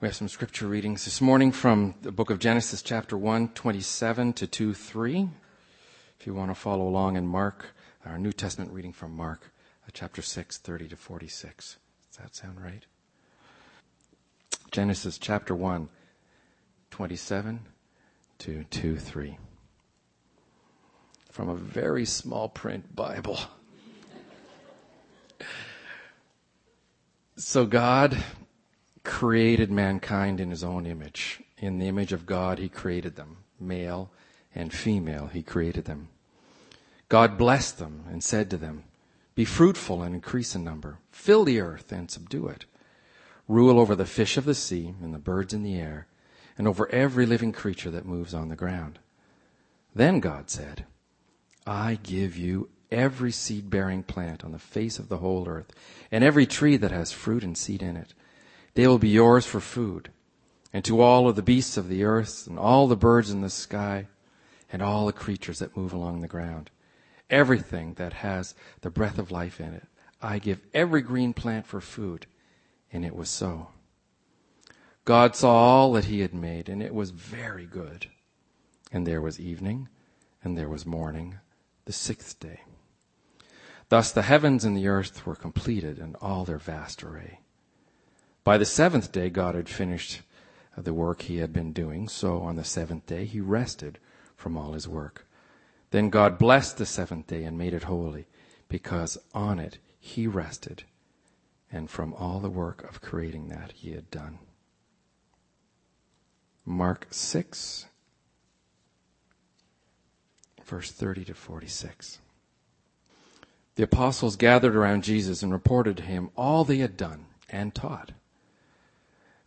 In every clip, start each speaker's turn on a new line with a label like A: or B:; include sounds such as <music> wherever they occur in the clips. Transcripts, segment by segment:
A: We have some scripture readings this morning from the book of Genesis, chapter 1, 27 to 2, 3. If you want to follow along in Mark, our New Testament reading from Mark, uh, chapter 6, 30 to 46. Does that sound right? Genesis, chapter 1, 27 to 2, 3. From a very small print Bible. <laughs> So God created mankind in his own image. In the image of God, he created them. Male and female, he created them. God blessed them and said to them, Be fruitful and increase in number. Fill the earth and subdue it. Rule over the fish of the sea and the birds in the air, and over every living creature that moves on the ground. Then God said, I give you every seed bearing plant on the face of the whole earth, and every tree that has fruit and seed in it. They will be yours for food. And to all of the beasts of the earth, and all the birds in the sky, and all the creatures that move along the ground, everything that has the breath of life in it, I give every green plant for food. And it was so. God saw all that he had made, and it was very good. And there was evening, and there was morning, the sixth day. Thus the heavens and the earth were completed, and all their vast array. By the seventh day, God had finished the work he had been doing, so on the seventh day, he rested from all his work. Then God blessed the seventh day and made it holy, because on it he rested, and from all the work of creating that he had done. Mark 6, verse 30 to 46. The apostles gathered around Jesus and reported to him all they had done and taught.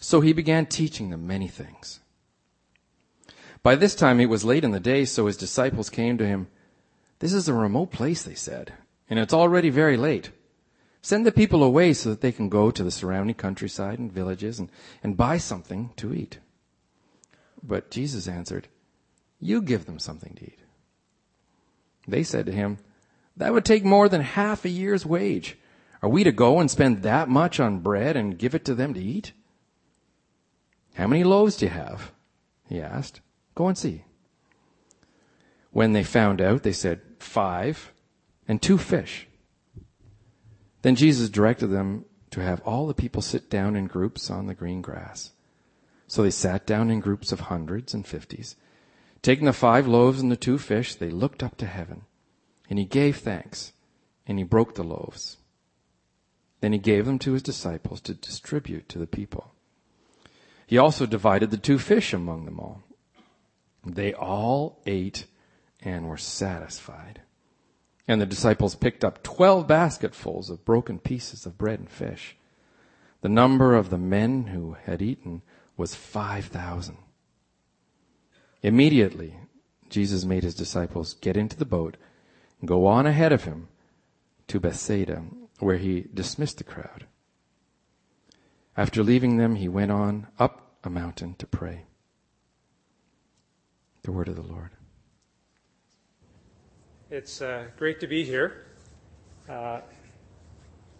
A: So he began teaching them many things. By this time it was late in the day, so his disciples came to him. This is a remote place, they said, and it's already very late. Send the people away so that they can go to the surrounding countryside and villages and, and buy something to eat. But Jesus answered, You give them something to eat. They said to him, That would take more than half a year's wage. Are we to go and spend that much on bread and give it to them to eat? How many loaves do you have? He asked. Go and see. When they found out, they said, Five and two fish. Then Jesus directed them to have all the people sit down in groups on the green grass. So they sat down in groups of hundreds and fifties. Taking the five loaves and the two fish, they looked up to heaven. And he gave thanks, and he broke the loaves. Then he gave them to his disciples to distribute to the people. He also divided the two fish among them all. They all ate and were satisfied. And the disciples picked up twelve basketfuls of broken pieces of bread and fish. The number of the men who had eaten was five thousand. Immediately, Jesus made his disciples get into the boat and go on ahead of him to Bethsaida, where he dismissed the crowd. After leaving them, he went on up a mountain to pray. The word of the Lord.
B: It's uh, great to be here. Uh,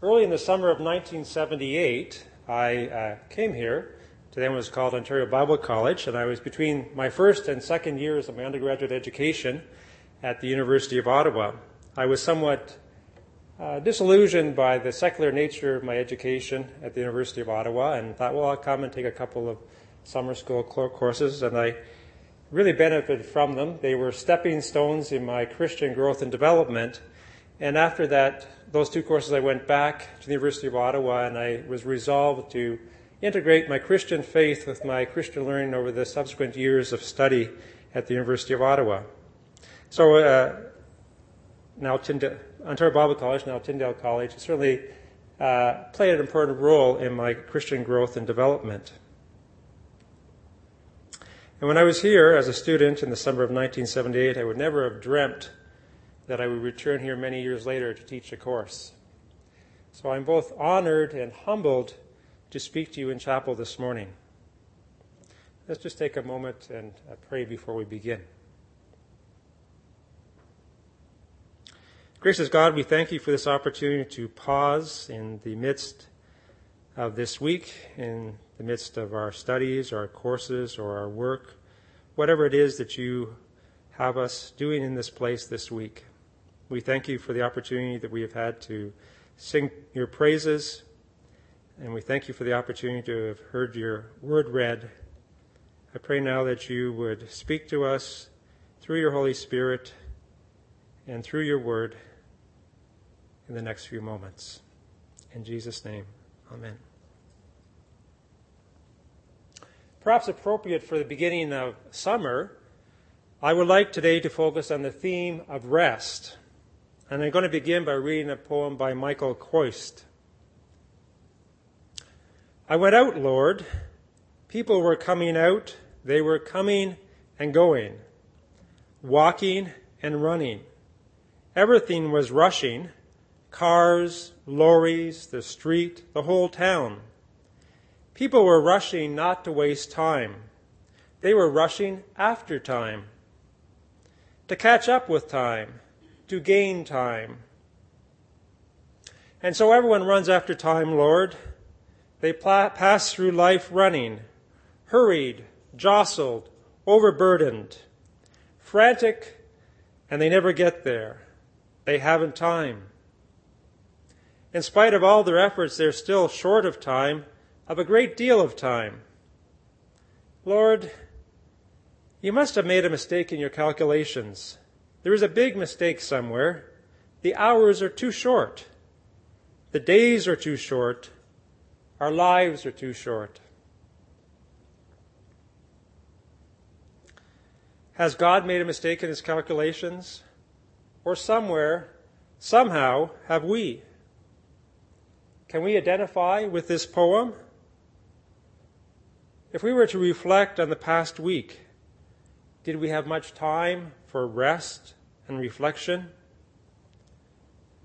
B: early in the summer of 1978, I uh, came here to then was called Ontario Bible College, and I was between my first and second years of my undergraduate education at the University of Ottawa. I was somewhat uh, disillusioned by the secular nature of my education at the University of Ottawa and thought, well, I'll come and take a couple of summer school courses, and I really benefited from them. They were stepping stones in my Christian growth and development. And after that, those two courses, I went back to the University of Ottawa and I was resolved to integrate my Christian faith with my Christian learning over the subsequent years of study at the University of Ottawa. So, uh, now Tyndale, Ontario Bible College, now Tyndale College, certainly uh, played an important role in my Christian growth and development. And when I was here as a student in the summer of 1978, I would never have dreamt that I would return here many years later to teach a course. So I'm both honored and humbled to speak to you in chapel this morning. Let's just take a moment and uh, pray before we begin. Gracious God, we thank you for this opportunity to pause in the midst of this week, in the midst of our studies, our courses, or our work, whatever it is that you have us doing in this place this week. We thank you for the opportunity that we have had to sing your praises, and we thank you for the opportunity to have heard your word read. I pray now that you would speak to us through your Holy Spirit and through your word in the next few moments. In Jesus' name, amen. Perhaps appropriate for the beginning of summer, I would like today to focus on the theme of rest. And I'm going to begin by reading a poem by Michael Quoist. I went out, Lord. People were coming out. They were coming and going, walking and running. Everything was rushing cars, lorries, the street, the whole town. People were rushing not to waste time. They were rushing after time, to catch up with time, to gain time. And so everyone runs after time, Lord. They pass through life running, hurried, jostled, overburdened, frantic, and they never get there. They haven't time. In spite of all their efforts, they're still short of time, of a great deal of time. Lord, you must have made a mistake in your calculations. There is a big mistake somewhere. The hours are too short. The days are too short. Our lives are too short. Has God made a mistake in his calculations? Or somewhere, somehow, have we? Can we identify with this poem? If we were to reflect on the past week, did we have much time for rest and reflection?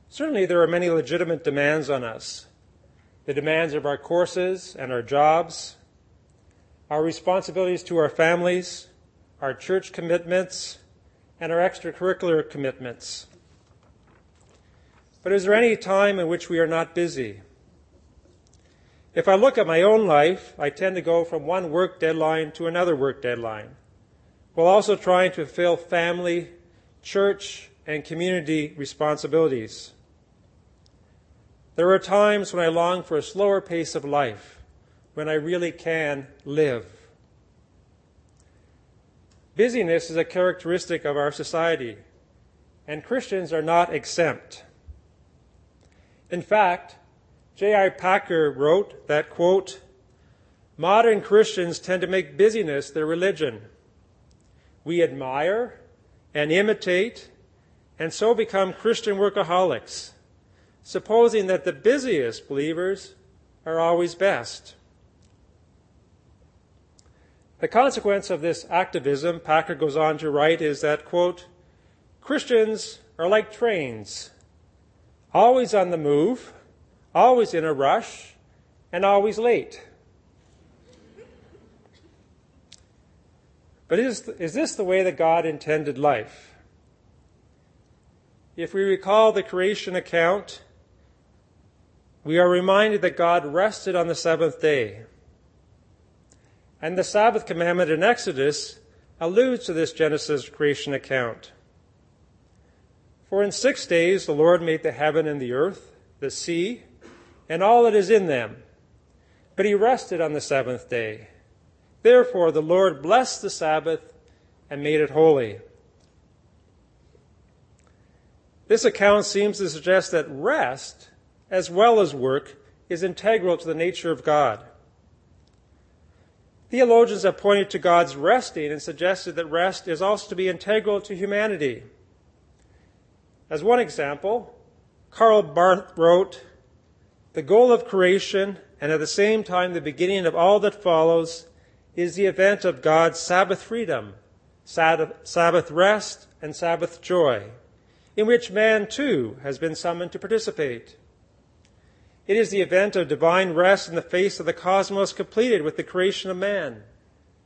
B: Certainly, there are many legitimate demands on us the demands of our courses and our jobs, our responsibilities to our families, our church commitments, and our extracurricular commitments. But is there any time in which we are not busy? If I look at my own life, I tend to go from one work deadline to another work deadline, while also trying to fulfill family, church, and community responsibilities. There are times when I long for a slower pace of life, when I really can live. Busyness is a characteristic of our society, and Christians are not exempt. In fact, J.I. Packer wrote that, quote, modern Christians tend to make busyness their religion. We admire and imitate and so become Christian workaholics, supposing that the busiest believers are always best. The consequence of this activism, Packer goes on to write, is that, quote, Christians are like trains, always on the move, always in a rush, and always late. But is, is this the way that God intended life? If we recall the creation account, we are reminded that God rested on the seventh day. And the Sabbath commandment in Exodus alludes to this Genesis creation account. For in six days the Lord made the heaven and the earth, the sea, and all that is in them. But he rested on the seventh day. Therefore, the Lord blessed the Sabbath and made it holy. This account seems to suggest that rest, as well as work, is integral to the nature of God. Theologians have pointed to God's resting and suggested that rest is also to be integral to humanity. As one example, Karl Barth wrote, the goal of creation, and at the same time the beginning of all that follows, is the event of God's Sabbath freedom, Sabbath rest, and Sabbath joy, in which man too has been summoned to participate. It is the event of divine rest in the face of the cosmos completed with the creation of man,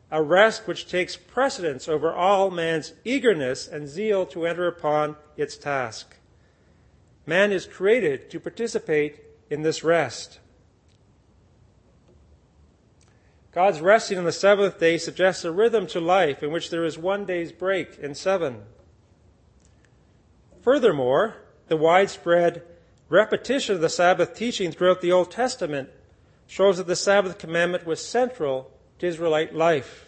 B: a rest which takes precedence over all man's eagerness and zeal to enter upon its task. Man is created to participate in this rest. God's resting on the seventh day suggests a rhythm to life in which there is one day's break in seven. Furthermore, the widespread repetition of the Sabbath teaching throughout the Old Testament shows that the Sabbath commandment was central to Israelite life.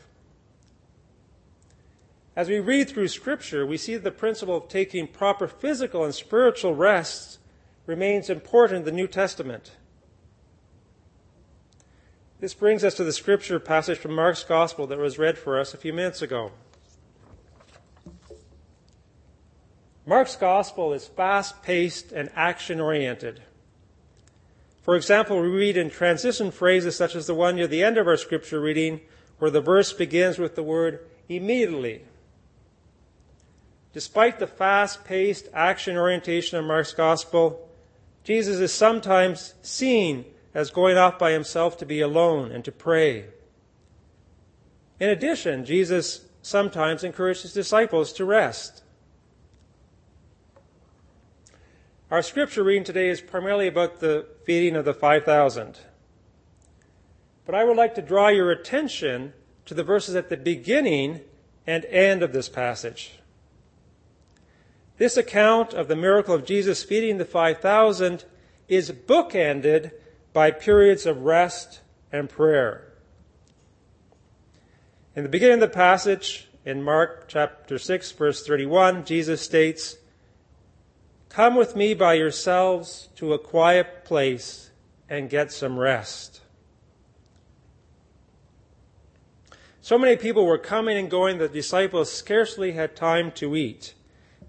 B: As we read through Scripture, we see that the principle of taking proper physical and spiritual rests remains important in the New Testament. This brings us to the scripture passage from Mark's Gospel that was read for us a few minutes ago. Mark's Gospel is fast paced and action oriented. For example, we read in transition phrases such as the one near the end of our scripture reading, where the verse begins with the word immediately. Despite the fast paced action orientation of Mark's Gospel, Jesus is sometimes seen as going off by himself to be alone and to pray. In addition, Jesus sometimes encouraged his disciples to rest. Our scripture reading today is primarily about the feeding of the 5,000. But I would like to draw your attention to the verses at the beginning and end of this passage. This account of the miracle of Jesus feeding the 5,000 is bookended by periods of rest and prayer. In the beginning of the passage, in Mark chapter 6, verse 31, Jesus states, Come with me by yourselves to a quiet place and get some rest. So many people were coming and going, that the disciples scarcely had time to eat,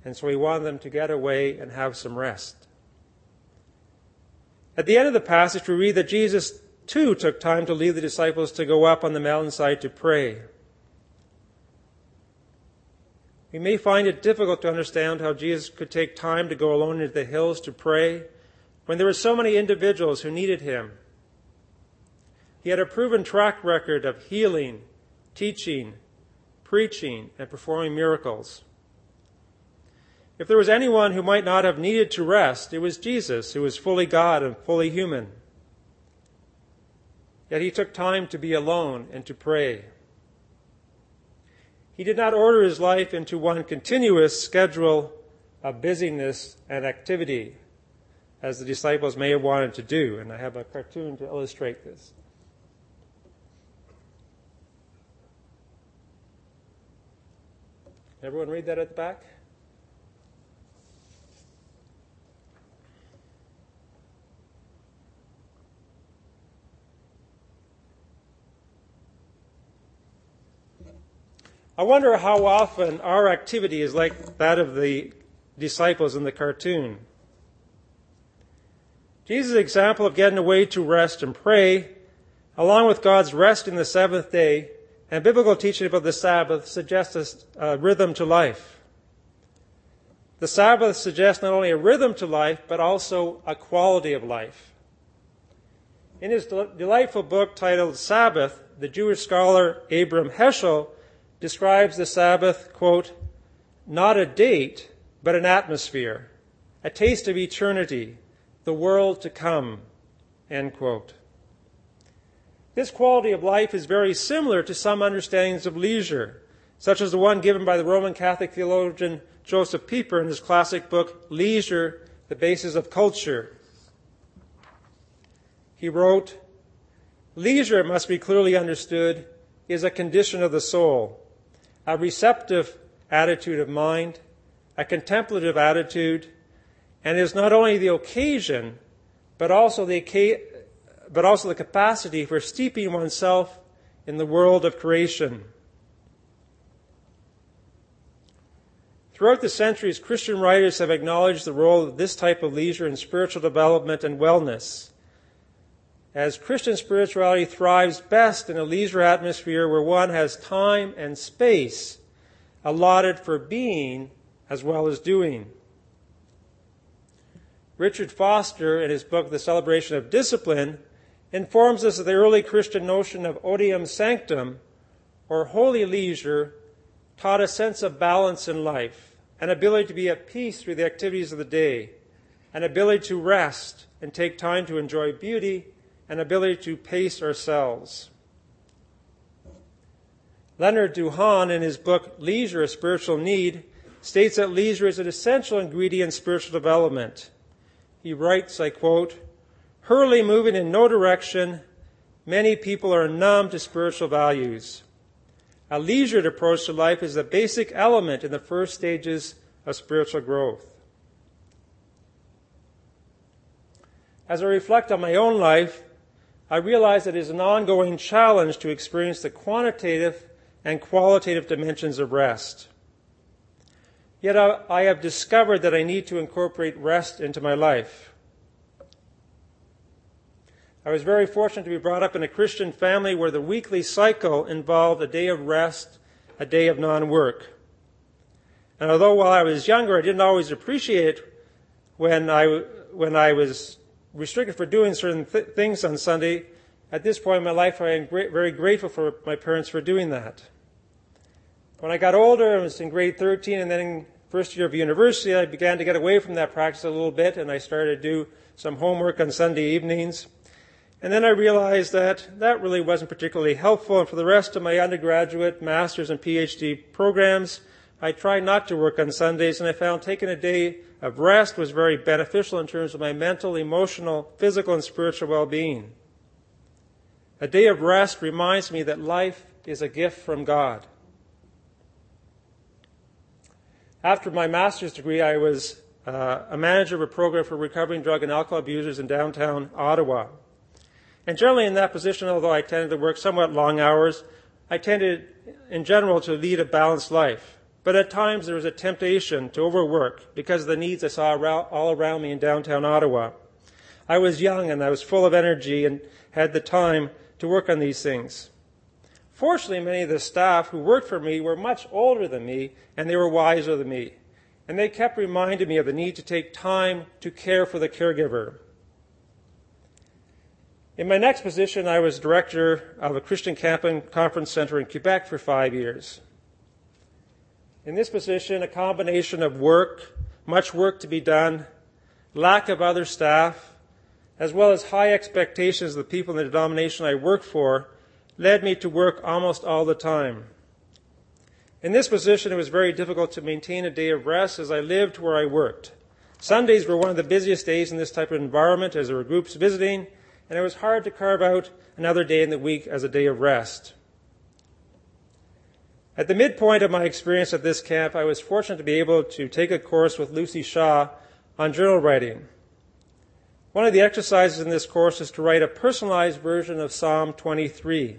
B: and so he wanted them to get away and have some rest. At the end of the passage, we read that Jesus too took time to leave the disciples to go up on the mountainside to pray. We may find it difficult to understand how Jesus could take time to go alone into the hills to pray when there were so many individuals who needed him. He had a proven track record of healing, teaching, preaching, and performing miracles. If there was anyone who might not have needed to rest, it was Jesus, who was fully God and fully human. Yet he took time to be alone and to pray. He did not order his life into one continuous schedule of busyness and activity, as the disciples may have wanted to do. And I have a cartoon to illustrate this. Everyone read that at the back? I wonder how often our activity is like that of the disciples in the cartoon. Jesus' example of getting away to rest and pray, along with God's rest in the seventh day, and biblical teaching about the Sabbath suggests a rhythm to life. The Sabbath suggests not only a rhythm to life, but also a quality of life. In his delightful book titled Sabbath, the Jewish scholar Abram Heschel describes the Sabbath, quote, not a date, but an atmosphere, a taste of eternity, the world to come, end quote. This quality of life is very similar to some understandings of leisure, such as the one given by the Roman Catholic theologian Josef Pieper in his classic book, Leisure, The Basis of Culture. He wrote, Leisure, it must be clearly understood, is a condition of the soul a receptive attitude of mind, a contemplative attitude, and is not only the occasion, but also the, but also the capacity for steeping oneself in the world of creation. Throughout the centuries, Christian writers have acknowledged the role of this type of leisure in spiritual development and wellness. As Christian spirituality thrives best in a leisure atmosphere where one has time and space allotted for being as well as doing. Richard Foster, in his book The Celebration of Discipline, informs us of the early Christian notion of otium sanctum, or holy leisure, taught a sense of balance in life, an ability to be at peace through the activities of the day, an ability to rest and take time to enjoy beauty, an ability to pace ourselves. Leonard Doohan, in his book Leisure, a Spiritual Need, states that leisure is an essential ingredient in spiritual development. He writes, I quote, Hurriedly moving in no direction, many people are numb to spiritual values. A leisured approach to life is a basic element in the first stages of spiritual growth. As I reflect on my own life, I realize it is an ongoing challenge to experience the quantitative and qualitative dimensions of rest. Yet I have discovered that I need to incorporate rest into my life. I was very fortunate to be brought up in a Christian family where the weekly cycle involved a day of rest, a day of non work. And although while I was younger, I didn't always appreciate it when I, when I was restricted for doing certain th- things on Sunday, at this point in my life, I am great, very grateful for my parents for doing that. When I got older, I was in grade 13 and then first year of university, I began to get away from that practice a little bit and I started to do some homework on Sunday evenings. And then I realized that that really wasn't particularly helpful. And for the rest of my undergraduate, master's, and PhD programs, I tried not to work on Sundays, and I found taking a day of rest was very beneficial in terms of my mental, emotional, physical, and spiritual well being. A day of rest reminds me that life is a gift from God. After my master's degree, I was uh, a manager of a program for recovering drug and alcohol abusers in downtown Ottawa. And generally in that position, although I tended to work somewhat long hours, I tended in general to lead a balanced life. But at times there was a temptation to overwork because of the needs I saw all around me in downtown Ottawa. I was young and I was full of energy and had the time to work on these things. Fortunately, many of the staff who worked for me were much older than me and they were wiser than me. And they kept reminding me of the need to take time to care for the caregiver. In my next position, I was director of a Christian camping conference center in Quebec for five years. In this position, a combination of work, much work to be done, lack of other staff, as well as high expectations of the people in the denomination I worked for, led me to work almost all the time. In this position, it was very difficult to maintain a day of rest as I lived where I worked. Sundays were one of the busiest days in this type of environment as there were groups visiting and it was hard to carve out another day in the week as a day of rest. At the midpoint of my experience at this camp, I was fortunate to be able to take a course with Luci Shaw on journal writing. One of the exercises in this course is to write a personalized version of Psalm 23.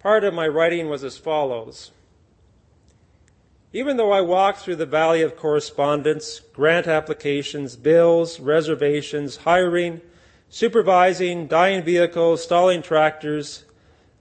B: Part of my writing was as follows. Even though I walk through the valley of correspondence, grant applications, bills, reservations, hiring, supervising, dying vehicles, stalling tractors,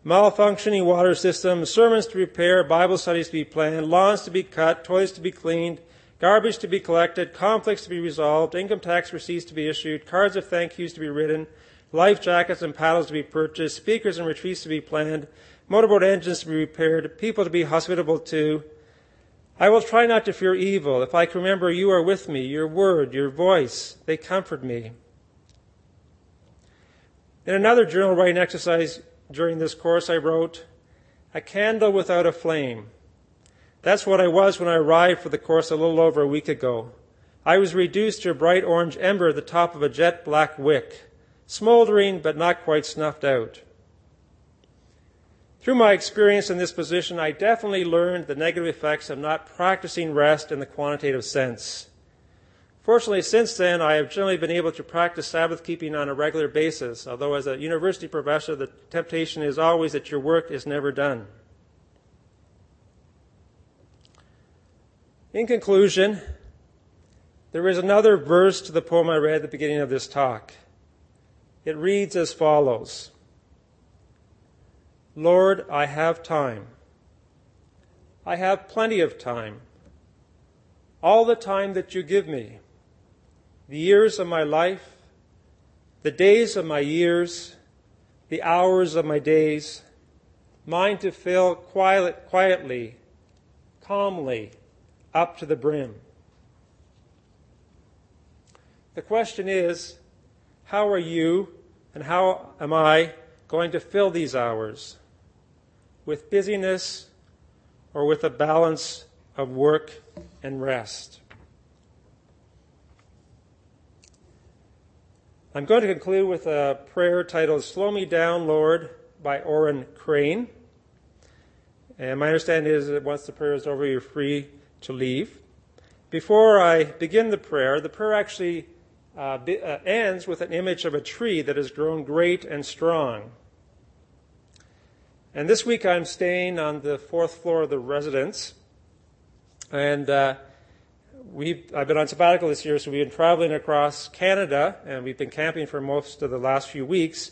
B: malfunctioning water systems, sermons to repair, Bible studies to be planned, lawns to be cut, toilets to be cleaned, garbage to be collected, conflicts to be resolved, income tax receipts to be issued, cards of thank yous to be written, life jackets and paddles to be purchased, speakers and retreats to be planned, motorboat engines to be repaired, people to be hospitable to, I will try not to fear evil. If I can remember you are with me, your word, your voice, they comfort me. In another journal writing exercise during this course, I wrote, A candle without a flame. That's what I was when I arrived for the course a little over a week ago. I was reduced to a bright orange ember at the top of a jet black wick, smoldering but not quite snuffed out. Through my experience in this position, I definitely learned the negative effects of not practicing rest in the quantitative sense. Fortunately, since then, I have generally been able to practice Sabbath keeping on a regular basis, although as a university professor, the temptation is always that your work is never done. In conclusion, there is another verse to the poem I read at the beginning of this talk. It reads as follows Lord, I have time. I have plenty of time. All the time that you give me. The years of my life, the days of my years, the hours of my days, mine to fill quiet, quietly, calmly, up to the brim. The question is, how are you and how am I going to fill these hours? With busyness or with a balance of work and rest? I'm going to conclude with a prayer titled Slow Me Down, Lord, by Orin Crain. And my understanding is that once the prayer is over, you're free to leave. Before I begin the prayer, the prayer actually uh, be, uh, ends with an image of a tree that has grown great and strong. And this week I'm staying on the fourth floor of the residence. And uh, we've, I've been on sabbatical this year, so we've been traveling across Canada, and we've been camping for most of the last few weeks.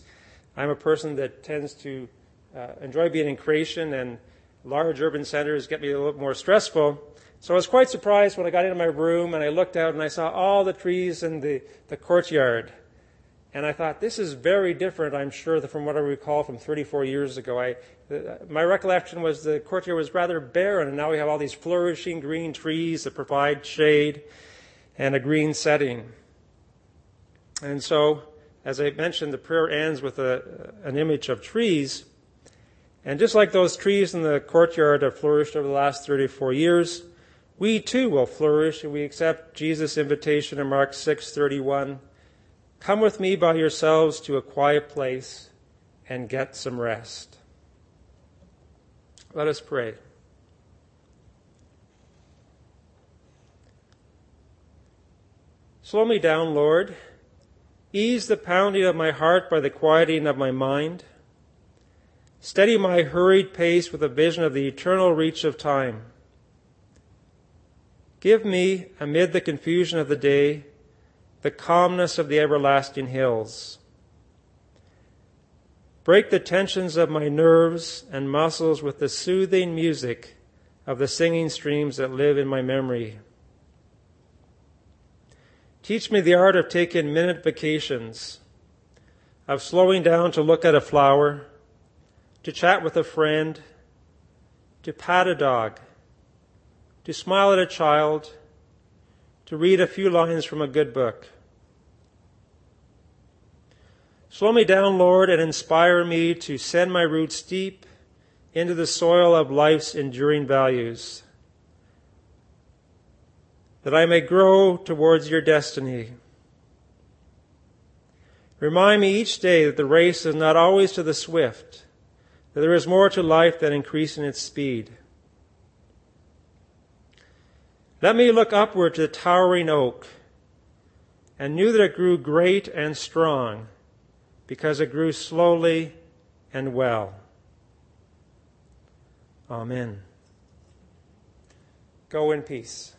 B: I'm a person that tends to uh, enjoy being in creation, and large urban centers get me a little more stressful. So I was quite surprised when I got into my room and I looked out and I saw all the trees in the, the courtyard. And I thought, this is very different, I'm sure, from what I recall from 34 years ago. I, my recollection was the courtyard was rather barren, and now we have all these flourishing green trees that provide shade and a green setting. And so, as I mentioned, the prayer ends with a, an image of trees. And just like those trees in the courtyard have flourished over the last 34 years, we too will flourish if we accept Jesus' invitation in Mark 6:31. Come with me by yourselves to a quiet place and get some rest. Let us pray. Slow me down, Lord. Ease the pounding of my heart by the quieting of my mind. Steady my hurried pace with a vision of the eternal reach of time. Give me, amid the confusion of the day, the calmness of the everlasting hills. Break the tensions of my nerves and muscles with the soothing music of the singing streams that live in my memory. Teach me the art of taking minute vacations, of slowing down to look at a flower, to chat with a friend, to pat a dog, to smile at a child, to read a few lines from a good book. Slow me down, Lord, and inspire me to send my roots deep into the soil of life's enduring values, that I may grow towards your destiny. Remind me each day that the race is not always to the swift, that there is more to life than increasing its speed. Let me look upward to the towering oak and knew that it grew great and strong because it grew slowly and well. Amen. Go in peace.